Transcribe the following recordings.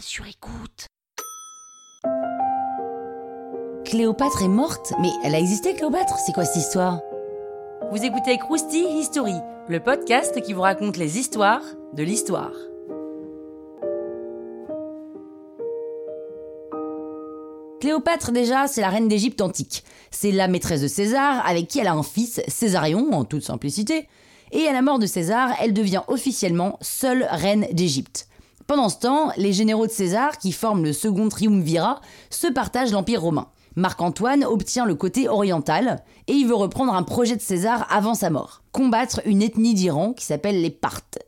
sur écoute. Cléopâtre est morte Mais elle a existé, Cléopâtre C'est quoi cette histoire? Vous écoutez Krusty History, le podcast qui vous raconte les histoires de l'histoire. Cléopâtre, déjà, c'est la reine d'Égypte antique. C'est la maîtresse de César, avec qui elle a un fils, Césarion, en toute simplicité. Et à la mort de César, elle devient officiellement seule reine d'Égypte. Pendant ce temps, les généraux de César, qui forment le second triumvirat, se partagent l'Empire romain. Marc-Antoine obtient le côté oriental et il veut reprendre un projet de César avant sa mort, combattre une ethnie d'Iran qui s'appelle les Parthes.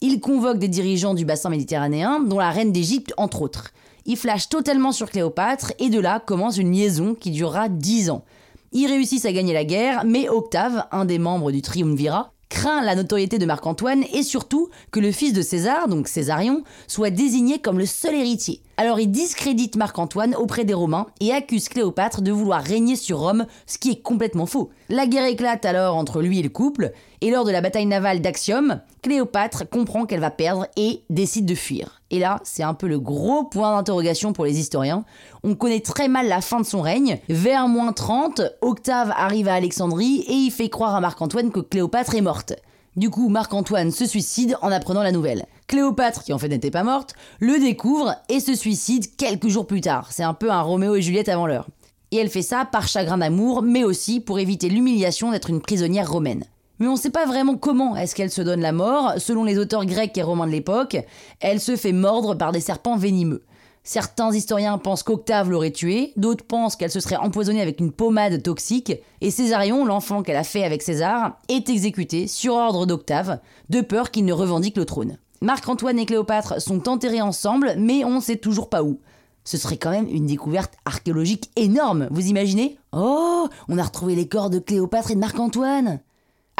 Il convoque des dirigeants du bassin méditerranéen, dont la reine d'Égypte entre autres. Il flash totalement sur Cléopâtre et de là commence une liaison qui durera dix ans. Ils réussissent à gagner la guerre, mais Octave, un des membres du triumvirat, craint la notoriété de Marc-Antoine et surtout que le fils de César, donc Césarion, soit désigné comme le seul héritier. Alors il discrédite Marc-Antoine auprès des Romains et accuse Cléopâtre de vouloir régner sur Rome, ce qui est complètement faux. La guerre éclate alors entre lui et le couple, et lors de la bataille navale d'Axium, Cléopâtre comprend qu'elle va perdre et décide de fuir. Et là, c'est un peu le gros point d'interrogation pour les historiens. On connaît très mal la fin de son règne. Vers moins 30, Octave arrive à Alexandrie et il fait croire à Marc-Antoine que Cléopâtre est morte. Du coup, Marc-Antoine se suicide en apprenant la nouvelle. Cléopâtre, qui en fait n'était pas morte, le découvre et se suicide quelques jours plus tard. C'est un peu un Roméo et Juliette avant l'heure. Et elle fait ça par chagrin d'amour, mais aussi pour éviter l'humiliation d'être une prisonnière romaine. Mais on ne sait pas vraiment comment est-ce qu'elle se donne la mort. Selon les auteurs grecs et romains de l'époque, elle se fait mordre par des serpents venimeux. Certains historiens pensent qu'Octave l'aurait tuée, d'autres pensent qu'elle se serait empoisonnée avec une pommade toxique, et Césarion, l'enfant qu'elle a fait avec César, est exécuté sur ordre d'Octave, de peur qu'il ne revendique le trône. Marc-Antoine et Cléopâtre sont enterrés ensemble, mais on ne sait toujours pas où. Ce serait quand même une découverte archéologique énorme, vous imaginez? Oh, on a retrouvé les corps de Cléopâtre et de Marc-Antoine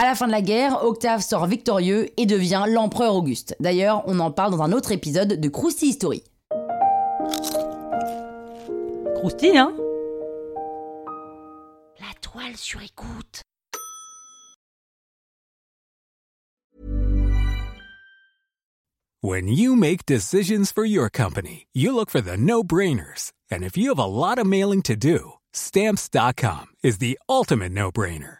à la fin de la guerre, Octave sort victorieux et devient l'empereur Auguste. D'ailleurs, on en parle dans un autre épisode de Krusty History. Krusty, hein? La toile sur écoute. When you make decisions for your company, you look for the no-brainers. And if you have a lot of mailing to do, stamps.com is the ultimate no-brainer.